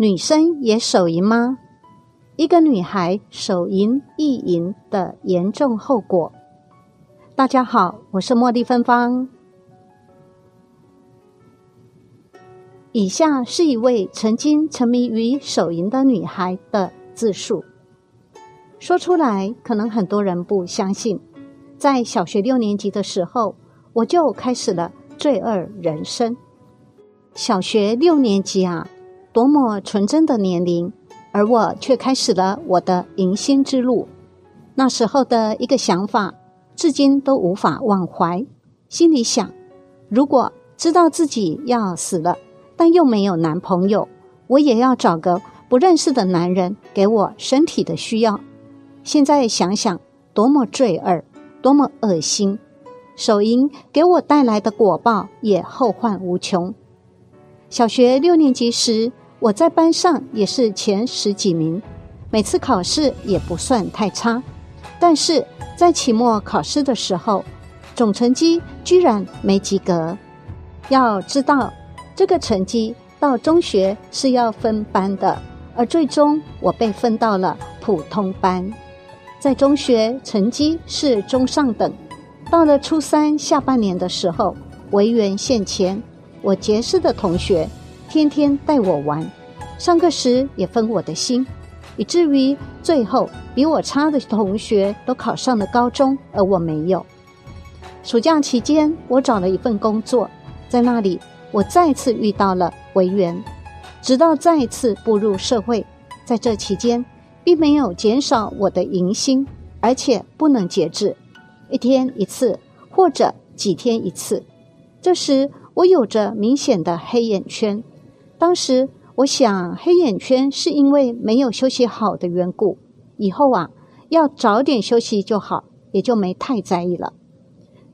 女生也手淫吗？一个女孩手淫意淫的严重后果。大家好，我是茉莉芬芳。以下是一位曾经沉迷于手淫的女孩的自述。说出来，可能很多人不相信。在小学六年级的时候，我就开始了罪恶人生。小学六年级啊！多么纯真的年龄，而我却开始了我的迎新之路。那时候的一个想法，至今都无法忘怀。心里想：如果知道自己要死了，但又没有男朋友，我也要找个不认识的男人给我身体的需要。现在想想，多么罪恶，多么恶心！手淫给我带来的果报也后患无穷。小学六年级时，我在班上也是前十几名，每次考试也不算太差。但是在期末考试的时候，总成绩居然没及格。要知道，这个成绩到中学是要分班的，而最终我被分到了普通班。在中学成绩是中上等，到了初三下半年的时候，维园现前。我结识的同学，天天带我玩，上课时也分我的心，以至于最后比我差的同学都考上了高中，而我没有。暑假期间，我找了一份工作，在那里我再次遇到了维园，直到再次步入社会，在这期间，并没有减少我的迎新，而且不能节制，一天一次或者几天一次。这时。我有着明显的黑眼圈，当时我想黑眼圈是因为没有休息好的缘故，以后啊要早点休息就好，也就没太在意了。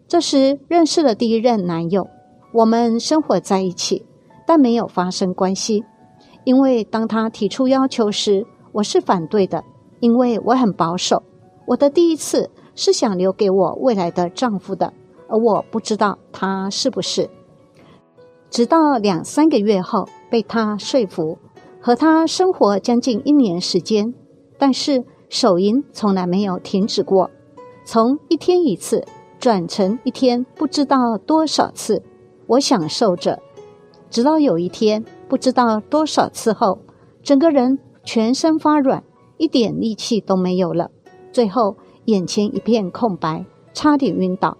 这时认识了第一任男友，我们生活在一起，但没有发生关系，因为当他提出要求时，我是反对的，因为我很保守。我的第一次是想留给我未来的丈夫的，而我不知道他是不是。直到两三个月后，被他说服，和他生活将近一年时间，但是手淫从来没有停止过，从一天一次转成一天不知道多少次，我享受着，直到有一天不知道多少次后，整个人全身发软，一点力气都没有了，最后眼前一片空白，差点晕倒。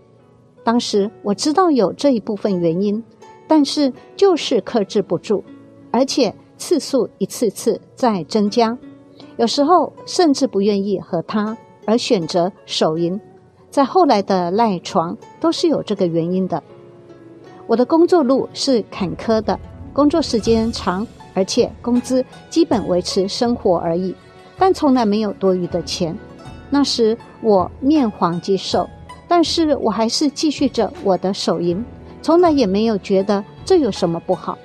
当时我知道有这一部分原因。但是就是克制不住，而且次数一次次在增加，有时候甚至不愿意和他，而选择手淫。在后来的赖床都是有这个原因的。我的工作路是坎坷的，工作时间长，而且工资基本维持生活而已，但从来没有多余的钱。那时我面黄肌瘦，但是我还是继续着我的手淫。从来也没有觉得这有什么不好。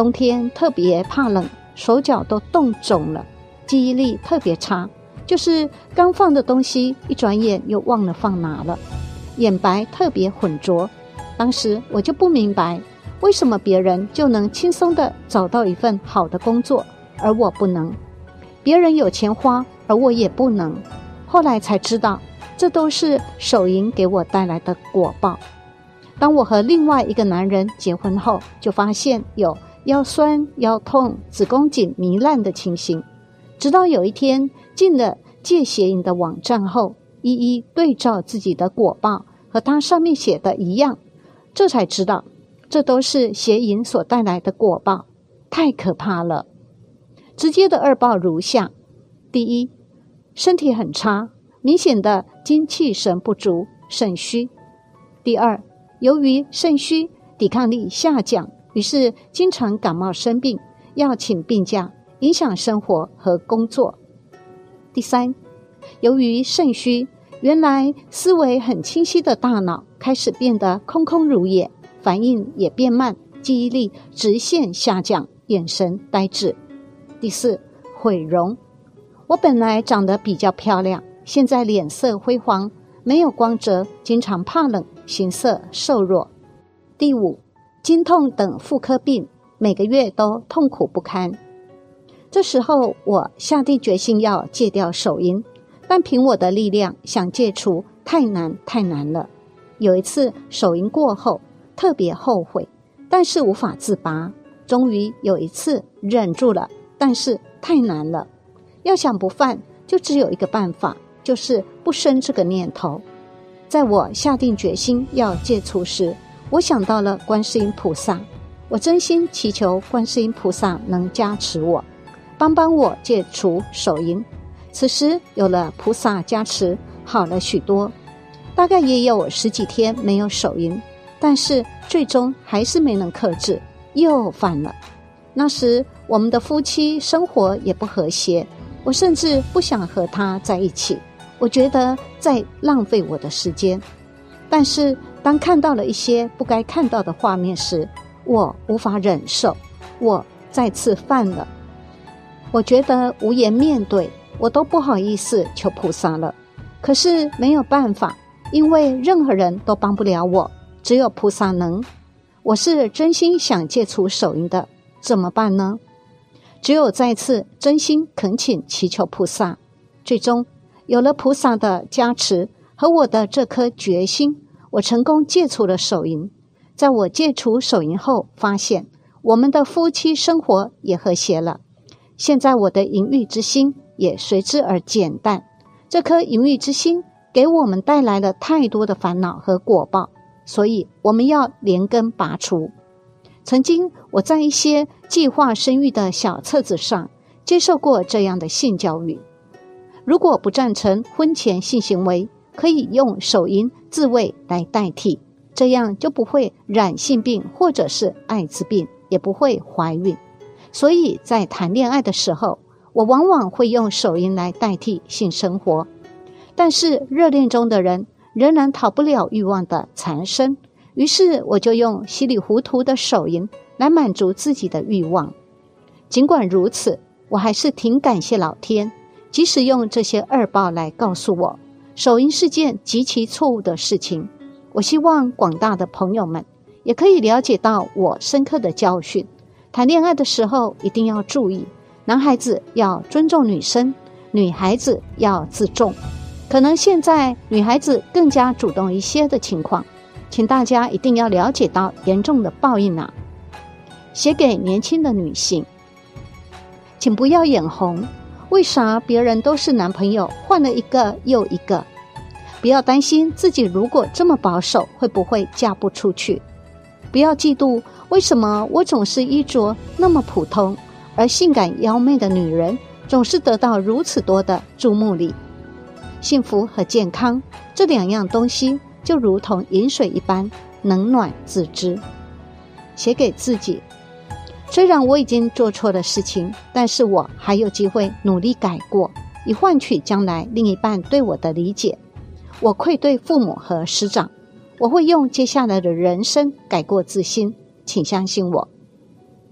冬天特别怕冷，手脚都冻肿了，记忆力特别差，就是刚放的东西，一转眼又忘了放哪了。眼白特别浑浊，当时我就不明白，为什么别人就能轻松的找到一份好的工作，而我不能；别人有钱花，而我也不能。后来才知道，这都是手淫给我带来的果报。当我和另外一个男人结婚后，就发现有腰酸、腰痛、子宫颈糜烂的情形。直到有一天进了戒邪淫的网站后，一一对照自己的果报和他上面写的一样，这才知道这都是邪淫所带来的果报，太可怕了。直接的二报如下：第一，身体很差，明显的精气神不足、肾虚；第二。由于肾虚，抵抗力下降，于是经常感冒生病，要请病假，影响生活和工作。第三，由于肾虚，原来思维很清晰的大脑开始变得空空如也，反应也变慢，记忆力直线下降，眼神呆滞。第四，毁容。我本来长得比较漂亮，现在脸色灰黄，没有光泽，经常怕冷，形色瘦弱。第五，经痛等妇科病，每个月都痛苦不堪。这时候，我下定决心要戒掉手淫，但凭我的力量想戒除，太难太难了。有一次手淫过后，特别后悔，但是无法自拔。终于有一次忍住了，但是太难了。要想不犯，就只有一个办法，就是不生这个念头。在我下定决心要戒除时，我想到了观世音菩萨，我真心祈求观世音菩萨能加持我，帮帮我戒除手淫。此时有了菩萨加持，好了许多。大概也有十几天没有手淫，但是最终还是没能克制，又犯了。那时我们的夫妻生活也不和谐。我甚至不想和他在一起，我觉得在浪费我的时间。但是当看到了一些不该看到的画面时，我无法忍受，我再次犯了。我觉得无颜面对，我都不好意思求菩萨了。可是没有办法，因为任何人都帮不了我，只有菩萨能。我是真心想戒除手淫的，怎么办呢？只有再次真心恳请祈求菩萨，最终有了菩萨的加持和我的这颗决心，我成功戒除了手淫。在我戒除手淫后，发现我们的夫妻生活也和谐了。现在我的淫欲之心也随之而减淡。这颗淫欲之心给我们带来了太多的烦恼和果报，所以我们要连根拔除。曾经我在一些计划生育的小册子上接受过这样的性教育：如果不赞成婚前性行为，可以用手淫自慰来代替，这样就不会染性病或者是艾滋病，也不会怀孕。所以在谈恋爱的时候，我往往会用手淫来代替性生活。但是热恋中的人仍然逃不了欲望的缠身。于是我就用稀里糊涂的手淫来满足自己的欲望。尽管如此，我还是挺感谢老天，即使用这些恶报来告诉我，手淫是件极其错误的事情。我希望广大的朋友们也可以了解到我深刻的教训。谈恋爱的时候一定要注意，男孩子要尊重女生，女孩子要自重。可能现在女孩子更加主动一些的情况。请大家一定要了解到严重的报应啊！写给年轻的女性，请不要眼红。为啥别人都是男朋友，换了一个又一个？不要担心自己如果这么保守，会不会嫁不出去？不要嫉妒，为什么我总是衣着那么普通，而性感妖媚的女人总是得到如此多的注目礼？幸福和健康这两样东西。就如同饮水一般，冷暖自知。写给自己，虽然我已经做错了事情，但是我还有机会努力改过，以换取将来另一半对我的理解。我愧对父母和师长，我会用接下来的人生改过自新，请相信我。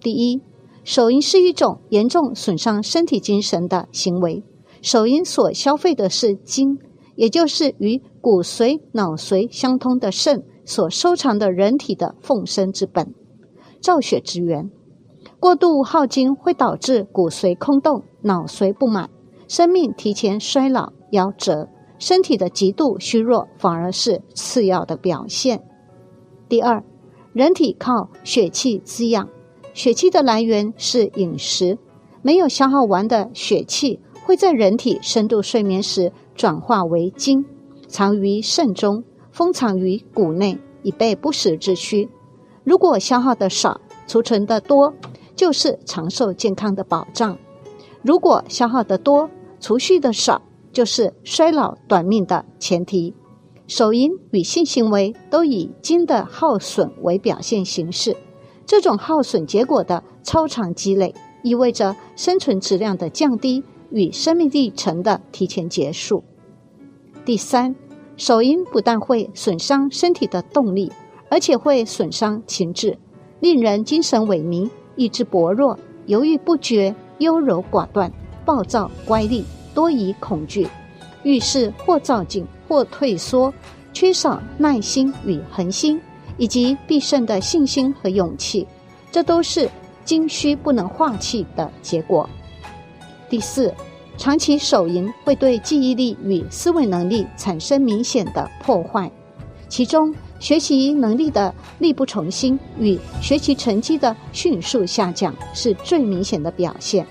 第一，手淫是一种严重损伤身体精神的行为，手淫所消费的是精。也就是与骨髓、脑髓相通的肾所收藏的人体的奉生之本、造血之源，过度耗精会导致骨髓空洞、脑髓不满，生命提前衰老夭折，身体的极度虚弱反而是次要的表现。第二，人体靠血气滋养，血气的来源是饮食，没有消耗完的血气会在人体深度睡眠时。转化为精，藏于肾中，封藏于骨内，以备不时之需。如果消耗的少，储存的多，就是长寿健康的保障；如果消耗的多，储蓄的少，就是衰老短命的前提。手淫与性行为都以精的耗损为表现形式，这种耗损结果的超长积累，意味着生存质量的降低与生命历程的提前结束。第三，手淫不但会损伤身体的动力，而且会损伤情志，令人精神萎靡、意志薄弱、犹豫不决、优柔寡断、暴躁乖戾、多疑恐惧，遇事或照进或退缩，缺少耐心与恒心，以及必胜的信心和勇气，这都是精虚不能化气的结果。第四。长期手淫会对记忆力与思维能力产生明显的破坏，其中学习能力的力不从心与学习成绩的迅速下降是最明显的表现。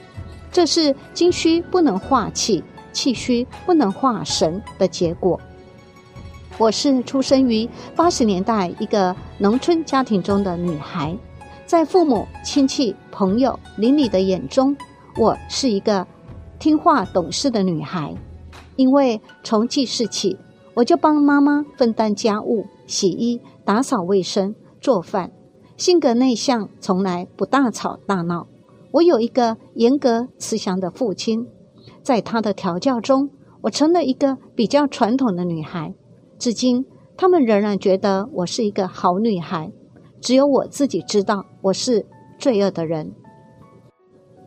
这是精虚不能化气、气虚不能化神的结果。我是出生于八十年代一个农村家庭中的女孩，在父母亲戚朋友邻里的眼中，我是一个。听话懂事的女孩，因为从记事起，我就帮妈妈分担家务、洗衣、打扫卫生、做饭。性格内向，从来不大吵大闹。我有一个严格慈祥的父亲，在他的调教中，我成了一个比较传统的女孩。至今，他们仍然觉得我是一个好女孩，只有我自己知道我是罪恶的人。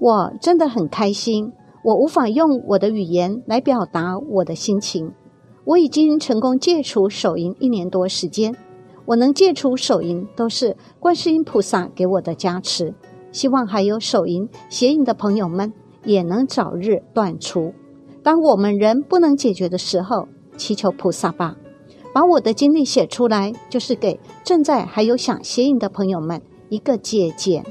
我真的很开心。我无法用我的语言来表达我的心情。我已经成功戒除手淫一年多时间，我能戒除手淫都是观世音菩萨给我的加持。希望还有手淫邪淫的朋友们也能早日断除。当我们人不能解决的时候，祈求菩萨吧。把我的经历写出来，就是给正在还有想邪淫的朋友们一个借鉴。